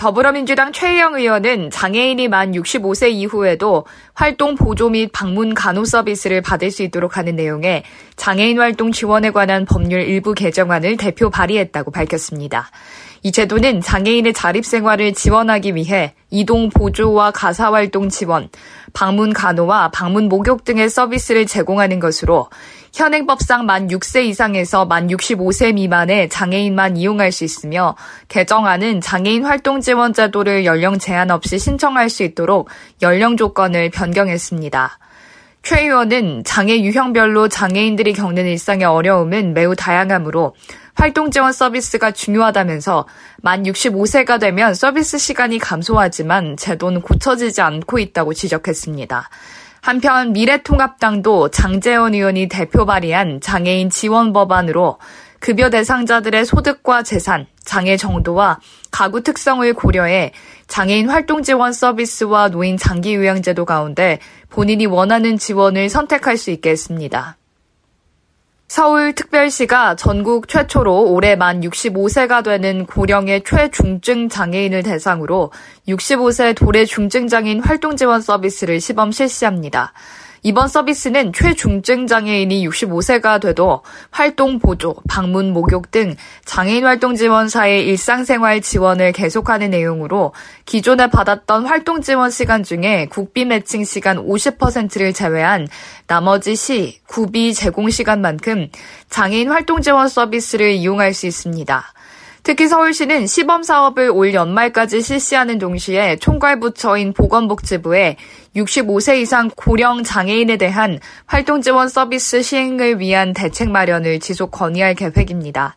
더불어민주당 최혜영 의원은 장애인이 만 65세 이후에도 활동 보조 및 방문 간호 서비스를 받을 수 있도록 하는 내용의 장애인 활동 지원에 관한 법률 일부 개정안을 대표 발의했다고 밝혔습니다. 이 제도는 장애인의 자립생활을 지원하기 위해 이동 보조와 가사활동 지원, 방문 간호와 방문 목욕 등의 서비스를 제공하는 것으로 현행법상 만 6세 이상에서 만 65세 미만의 장애인만 이용할 수 있으며 개정안은 장애인 활동 지원 제도를 연령 제한 없이 신청할 수 있도록 연령 조건을 변경했습니다. 최 의원은 장애 유형별로 장애인들이 겪는 일상의 어려움은 매우 다양하므로 활동 지원 서비스가 중요하다면서 만 65세가 되면 서비스 시간이 감소하지만 제도는 고쳐지지 않고 있다고 지적했습니다. 한편 미래통합당도 장재원 의원이 대표 발의한 장애인 지원 법안으로 급여 대상자들의 소득과 재산, 장애 정도와 가구 특성을 고려해 장애인 활동 지원 서비스와 노인 장기 요양 제도 가운데 본인이 원하는 지원을 선택할 수 있게 했습니다. 서울특별시가 전국 최초로 올해 만 65세가 되는 고령의 최중증 장애인을 대상으로 65세 도래 중증 장애인 활동 지원 서비스를 시범 실시합니다. 이번 서비스는 최중증 장애인이 65세가 돼도 활동 보조, 방문 목욕 등 장애인 활동 지원사의 일상생활 지원을 계속하는 내용으로 기존에 받았던 활동 지원 시간 중에 국비 매칭 시간 50%를 제외한 나머지 시, 구비 제공 시간만큼 장애인 활동 지원 서비스를 이용할 수 있습니다. 특히 서울시는 시범 사업을 올 연말까지 실시하는 동시에 총괄부처인 보건복지부에 65세 이상 고령 장애인에 대한 활동 지원 서비스 시행을 위한 대책 마련을 지속 건의할 계획입니다.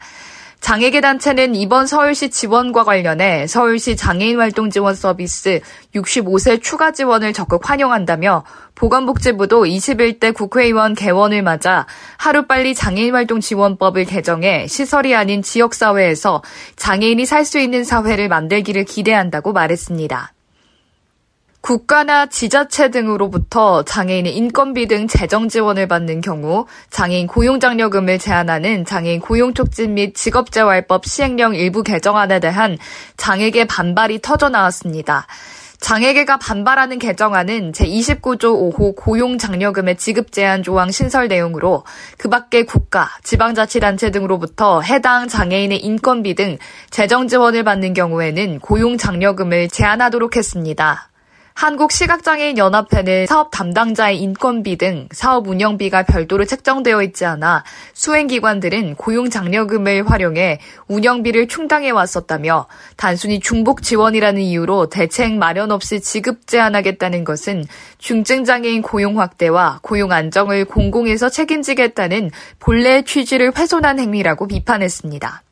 장애계 단체는 이번 서울시 지원과 관련해 서울시 장애인 활동 지원 서비스 65세 추가 지원을 적극 환영한다며 보건복지부도 21대 국회의원 개원을 맞아 하루빨리 장애인 활동 지원법을 개정해 시설이 아닌 지역사회에서 장애인이 살 수 있는 사회를 만들기를 기대한다고 말했습니다. 국가나 지자체 등으로부터 장애인의 인건비 등 재정 지원을 받는 경우 장애인 고용장려금을 제한하는 장애인 고용촉진 및 직업재활법 시행령 일부 개정안에 대한 장애계 반발이 터져 나왔습니다. 장애계가 반발하는 개정안은 제29조 5호 고용장려금의 지급 제한 조항 신설 내용으로 그 밖에 국가, 지방자치단체 등으로부터 해당 장애인의 인건비 등 재정 지원을 받는 경우에는 고용장려금을 제한하도록 했습니다. 한국시각장애인연합회는 사업 담당자의 인건비 등 사업 운영비가 별도로 책정되어 있지 않아 수행기관들은 고용장려금을 활용해 운영비를 충당해 왔었다며 단순히 중복 지원이라는 이유로 대책 마련 없이 지급 제한하겠다는 것은 중증장애인 고용 확대와 고용 안정을 공공에서 책임지겠다는 본래의 취지를 훼손한 행위라고 비판했습니다.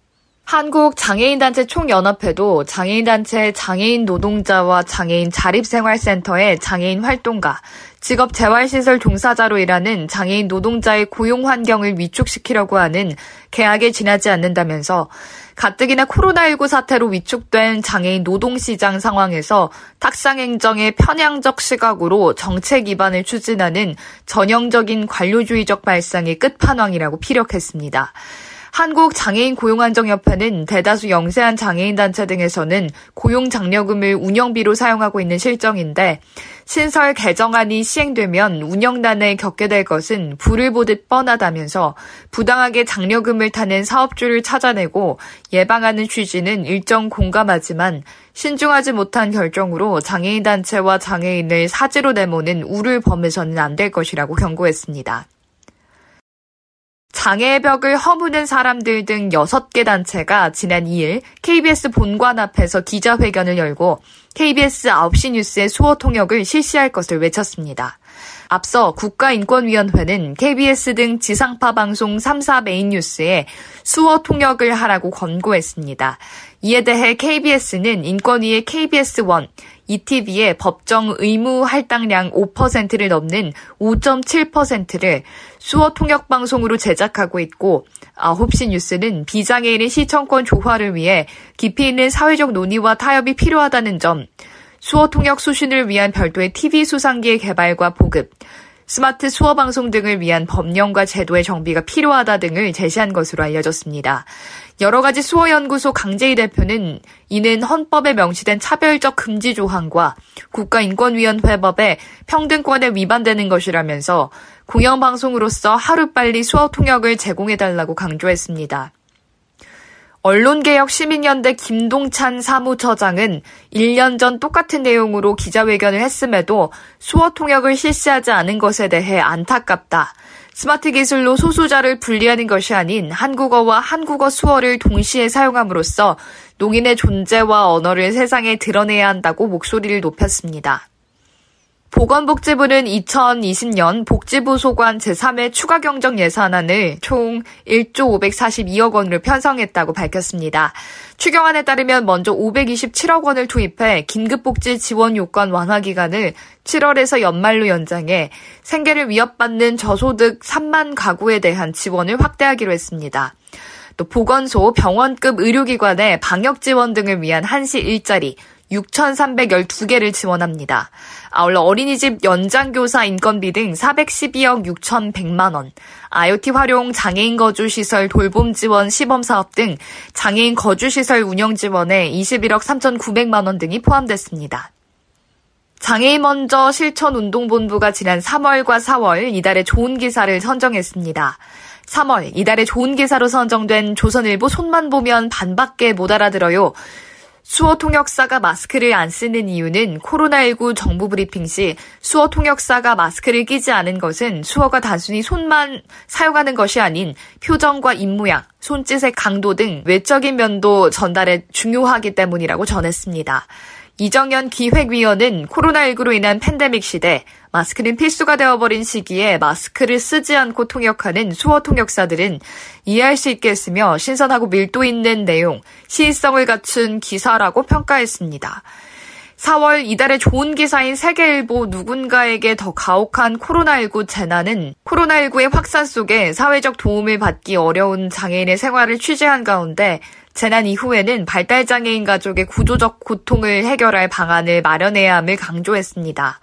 한국장애인단체 총연합회도 장애인단체 장애인 노동자와 장애인 자립생활센터의 장애인 활동가, 직업 재활시설 종사자로 일하는 장애인 노동자의 고용 환경을 위축시키려고 하는 계약에 지나지 않는다면서 가뜩이나 코로나19 사태로 위축된 장애인 노동시장 상황에서 탁상행정의 편향적 시각으로 정책 기반을 추진하는 전형적인 관료주의적 발상의 끝판왕이라고 피력했습니다. 한국장애인 고용안정협회는 대다수 영세한 장애인 단체 등에서는 고용장려금을 운영비로 사용하고 있는 실정인데 신설 개정안이 시행되면 운영난에 겪게 될 것은 불을 보듯 뻔하다면서 부당하게 장려금을 타는 사업주를 찾아내고 예방하는 취지는 일정 공감하지만 신중하지 못한 결정으로 장애인 단체와 장애인을 사지로 내모는 우를 범해서는 안 될 것이라고 경고했습니다. 장애의 벽을 허무는 사람들 등 6개 단체가 지난 2일 KBS 본관 앞에서 기자회견을 열고 KBS 9시 뉴스의 수어 통역을 실시할 것을 외쳤습니다. 앞서 국가인권위원회는 KBS 등 지상파 방송 3사 메인 뉴스에 수어 통역을 하라고 권고했습니다. 이에 대해 KBS는 인권위의 KBS1, ETV의 법정 의무 할당량 5%를 넘는 5.7%를 수어 통역 방송으로 제작하고 있고 9시 뉴스는 비장애인의 시청권 조화를 위해 깊이 있는 사회적 논의와 타협이 필요하다는 점, 수어 통역 수신을 위한 별도의 TV 수상기의 개발과 보급, 스마트 수어 방송 등을 위한 법령과 제도의 정비가 필요하다 등을 제시한 것으로 알려졌습니다. 여러 가지 수어연구소 강재희 대표는 이는 헌법에 명시된 차별적 금지 조항과 국가인권위원회법의 평등권에 위반되는 것이라면서 공영방송으로서 하루빨리 수어 통역을 제공해달라고 강조했습니다. 언론개혁 시민연대 김동찬 사무처장은 1년 전 똑같은 내용으로 기자회견을 했음에도 수어 통역을 실시하지 않은 것에 대해 안타깝다. 스마트 기술로 소수자를 분리하는 것이 아닌 한국어와 한국어 수어를 동시에 사용함으로써 농인의 존재와 언어를 세상에 드러내야 한다고 목소리를 높였습니다. 보건복지부는 2020년 복지부 소관 제3회 추가 경정 예산안을 총 1조 542억 원으로 편성했다고 밝혔습니다. 추경안에 따르면 먼저 527억 원을 투입해 긴급복지 지원 요건 완화 기간을 7월에서 연말로 연장해 생계를 위협받는 저소득 3만 가구에 대한 지원을 확대하기로 했습니다. 또 보건소, 병원급 의료기관의 방역 지원 등을 위한 한시 일자리 6,312개를 지원합니다. 아울러 어린이집 연장교사 인건비 등 412억 6,100만 원, IoT 활용 장애인 거주 시설 돌봄 지원 시범 사업 등 장애인 거주 시설 운영 지원에 21억 3,900만 원 등이 포함됐습니다. 장애인 먼저 실천운동본부가 지난 3월과 4월 이달의 좋은 기사를 선정했습니다. 3월 이달의 좋은 기사로 선정된 조선일보 손만 보면 반밖에 못 알아들어요. 수어 통역사가 마스크를 안 쓰는 이유는 코로나19 정부 브리핑 시 수어 통역사가 마스크를 끼지 않은 것은 수어가 단순히 손만 사용하는 것이 아닌 표정과 입모양, 손짓의 강도 등 외적인 면도 전달에 중요하기 때문이라고 전했습니다. 이정현 기획위원은 코로나19로 인한 팬데믹 시대 마스크는 필수가 되어버린 시기에 마스크를 쓰지 않고 통역하는 수어 통역사들은 이해할 수 있게 했으며 신선하고 밀도 있는 내용, 시의성을 갖춘 기사라고 평가했습니다. 4월 이달의 좋은 기사인 세계일보 누군가에게 더 가혹한 코로나19 재난은 코로나19의 확산 속에 사회적 도움을 받기 어려운 장애인의 생활을 취재한 가운데 재난 이후에는 발달장애인 가족의 구조적 고통을 해결할 방안을 마련해야 함을 강조했습니다.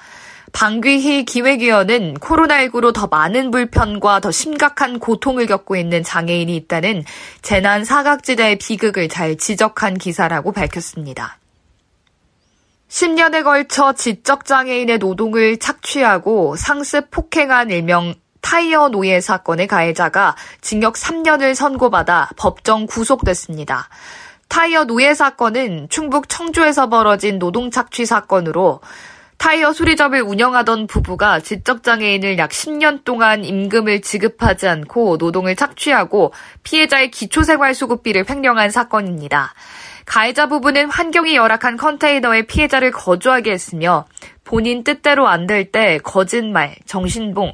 방귀희 기획위원은 코로나19로 더 많은 불편과 더 심각한 고통을 겪고 있는 장애인이 있다는 재난 사각지대의 비극을 잘 지적한 기사라고 밝혔습니다. 10년에 걸쳐 지적장애인의 노동을 착취하고 상습 폭행한 일명 타이어 노예 사건의 가해자가 징역 3년을 선고받아 법정 구속됐습니다. 타이어 노예 사건은 충북 청주에서 벌어진 노동 착취 사건으로 타이어 수리점을 운영하던 부부가 지적장애인을 약 10년 동안 임금을 지급하지 않고 노동을 착취하고 피해자의 기초생활수급비를 횡령한 사건입니다. 가해자 부부는 환경이 열악한 컨테이너에 피해자를 거주하게 했으며 본인 뜻대로 안 될 때 거짓말, 정신봉,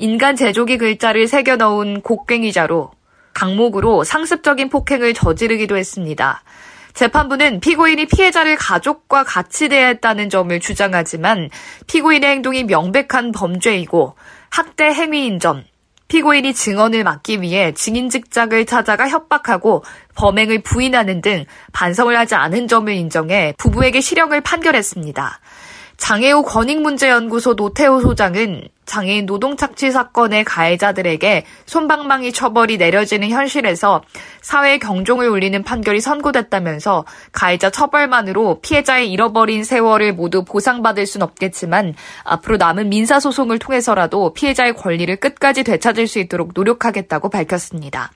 인간 제조기 글자를 새겨 넣은 곡괭이자로 강목으로 상습적인 폭행을 저지르기도 했습니다. 재판부는 피고인이 피해자를 가족과 같이 대했다는 점을 주장하지만 피고인의 행동이 명백한 범죄이고 학대 행위인 점, 피고인이 증언을 막기 위해 증인 직작을 찾아가 협박하고 범행을 부인하는 등 반성을 하지 않은 점을 인정해 부부에게 실형을 판결했습니다. 장애우 권익문제연구소 노태우 소장은 장애인 노동 착취 사건의 가해자들에게 손방망이 처벌이 내려지는 현실에서 사회 경종을 울리는 판결이 선고됐다면서 가해자 처벌만으로 피해자의 잃어버린 세월을 모두 보상받을 순 없겠지만 앞으로 남은 민사 소송을 통해서라도 피해자의 권리를 끝까지 되찾을 수 있도록 노력하겠다고 밝혔습니다.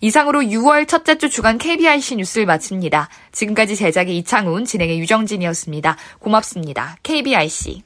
이상으로 6월 첫째 주 주간 KBIC 뉴스를 마칩니다. 지금까지 제작의 이창훈, 진행의 유정진이었습니다. 고맙습니다. KBIC.